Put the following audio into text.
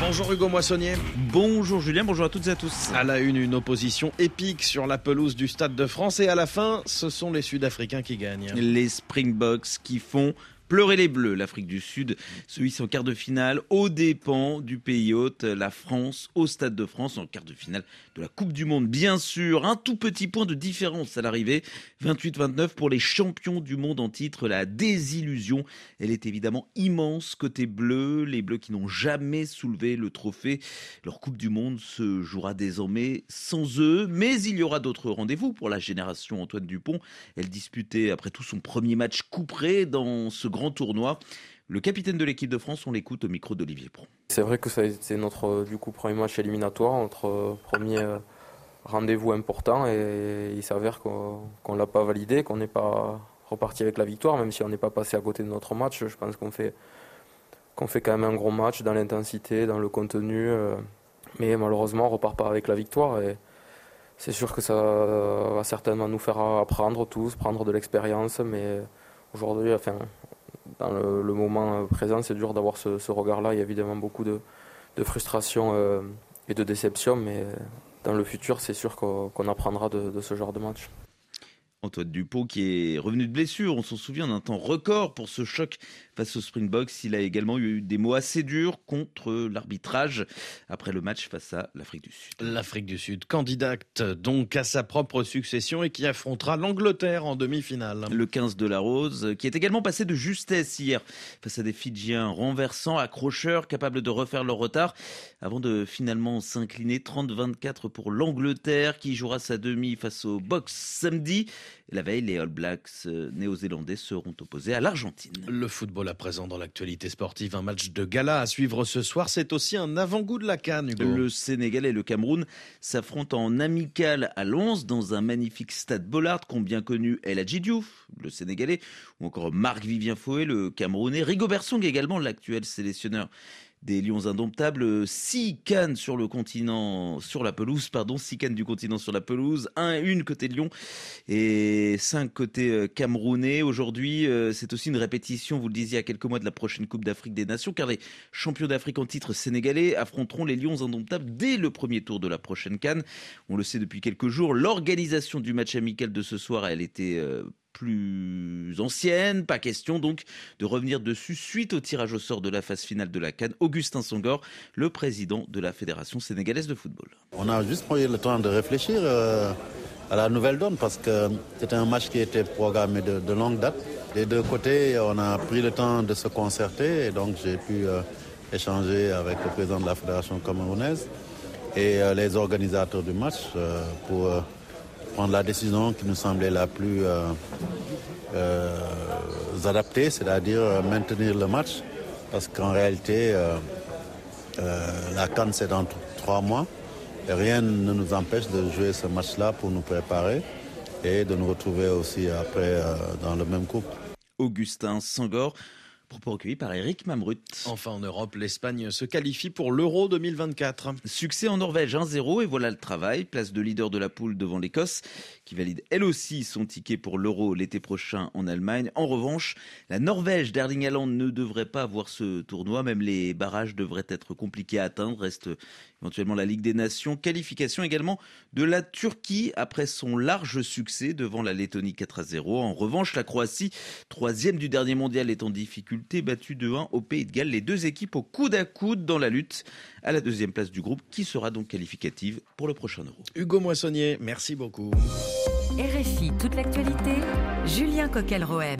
Bonjour Hugo Moissonnier. Bonjour Julien, bonjour à toutes et à tous. À la une, une opposition épique sur la pelouse du Stade de France et à la fin, ce sont les Sud-Africains qui gagnent. Les Springboks qui font pleurer les Bleus. L'Afrique du Sud se hisse en quart de finale aux dépens du pays hôte, la France, au Stade de France, en quart de finale de la Coupe du Monde. Bien sûr, un tout petit point de différence à l'arrivée. 28-29 pour les champions du monde en titre. La désillusion, elle est évidemment immense côté bleu. Les Bleus qui n'ont jamais soulevé le trophée. Leur Coupe du Monde se jouera désormais sans eux. Mais il y aura d'autres rendez-vous pour la génération Antoine Dupont. Elle disputait après tout son premier match couperé dans ce grand tournoi. Le capitaine de l'équipe de France, on l'écoute au micro d'Olivier Pro. C'est vrai que c'est notre euh, du coup premier match éliminatoire, notre euh, premier euh, rendez-vous important et il s'avère qu'on l'a pas validé, qu'on n'est pas reparti avec la victoire, même si on n'est pas passé à côté de notre match. Je pense qu'on fait, qu'on fait quand même un gros match dans l'intensité, dans le contenu, mais malheureusement on repart pas avec la victoire et c'est sûr que ça va certainement nous faire apprendre tous, prendre de l'expérience, mais aujourd'hui, enfin, dans le, moment présent, c'est dur d'avoir ce, regard-là. Il y a évidemment beaucoup de, frustration euh, et de déception, mais dans le futur, c'est sûr qu'on apprendra de, ce genre de match. Antoine Dupont qui est revenu de blessure, on s'en souvient d'un temps record pour ce choc face au Springboks. Il a également eu des mots assez durs contre l'arbitrage après le match face à l'Afrique du Sud. L'Afrique du Sud, candidate donc à sa propre succession et qui affrontera l'Angleterre en demi-finale. Le 15 de la Rose, qui est également passé de justesse hier face à des Fidjiens renversants, accrocheurs, capables de refaire leur retard, avant de finalement s'incliner 30-24 pour l'Angleterre, qui jouera sa demi face au Box samedi. La veille, les All Blacks euh, néo-zélandais seront opposés à l'Argentine. Le football à présent dans l'actualité sportive, un match de gala à suivre ce soir, c'est aussi un avant-goût de la canne. Le Sénégal et le Cameroun s'affrontent en amical à Lens dans un magnifique stade Bollard qu'ont bien connu El Hadji Diouf, le Sénégalais, ou encore Marc-Vivien Fouet, le Camerounais, Rigobert Song également, l'actuel sélectionneur des Lions indomptables, six cannes sur le continent, sur la pelouse, pardon, six cannes du continent sur la pelouse, un, une côté Lyon et cinq côté euh, camerounais. Aujourd'hui, euh, c'est aussi une répétition, vous le disiez, à quelques mois de la prochaine Coupe d'Afrique des Nations, car les champions d'Afrique en titre sénégalais affronteront les Lions indomptables dès le premier tour de la prochaine canne. On le sait depuis quelques jours, l'organisation du match amical de ce soir, elle était euh, plus ancienne. Pas question donc de revenir dessus suite au tirage au sort de la phase finale de la Cannes. Augustin Songor, le président de la Fédération sénégalaise de football. On a juste pris le temps de réfléchir euh, à la nouvelle donne parce que c'était un match qui était programmé de, longue date. Des deux côtés, on a pris le temps de se concerter et donc j'ai pu euh, échanger avec le président de la Fédération camerounaise et euh, les organisateurs du match pour prendre la décision qui nous semblait la plus euh, euh, adaptée, c'est-à-dire euh, maintenir le match, parce qu'en réalité, la Cannes c'est dans trois mois, et rien ne nous empêche de jouer ce match-là pour nous préparer et de nous retrouver aussi après dans le même groupe. Augustin Sangor. Propos recueillis par Eric Mamrut. Enfin en Europe, l'Espagne se qualifie pour l'Euro 2024. Succès en Norvège 1-0 et voilà le travail. Place de leader de la poule devant l'Écosse qui valide elle aussi son ticket pour l'Euro l'été prochain en Allemagne. En revanche, la Norvège d'Erling Haaland ne devrait pas avoir ce tournoi. Même les barrages devraient être compliqués à atteindre. Reste éventuellement la Ligue des Nations. Qualification également de la Turquie après son large succès devant la Lettonie 4 0. En revanche, la Croatie, troisième du dernier mondial, est en difficulté battu de 1 au Pays de Galles. Les deux équipes au coude à coude dans la lutte à la deuxième place du groupe qui sera donc qualificative pour le prochain Euro. Hugo Moissonnier, merci beaucoup. RFI, toute l'actualité, Julien Coquel-Roem.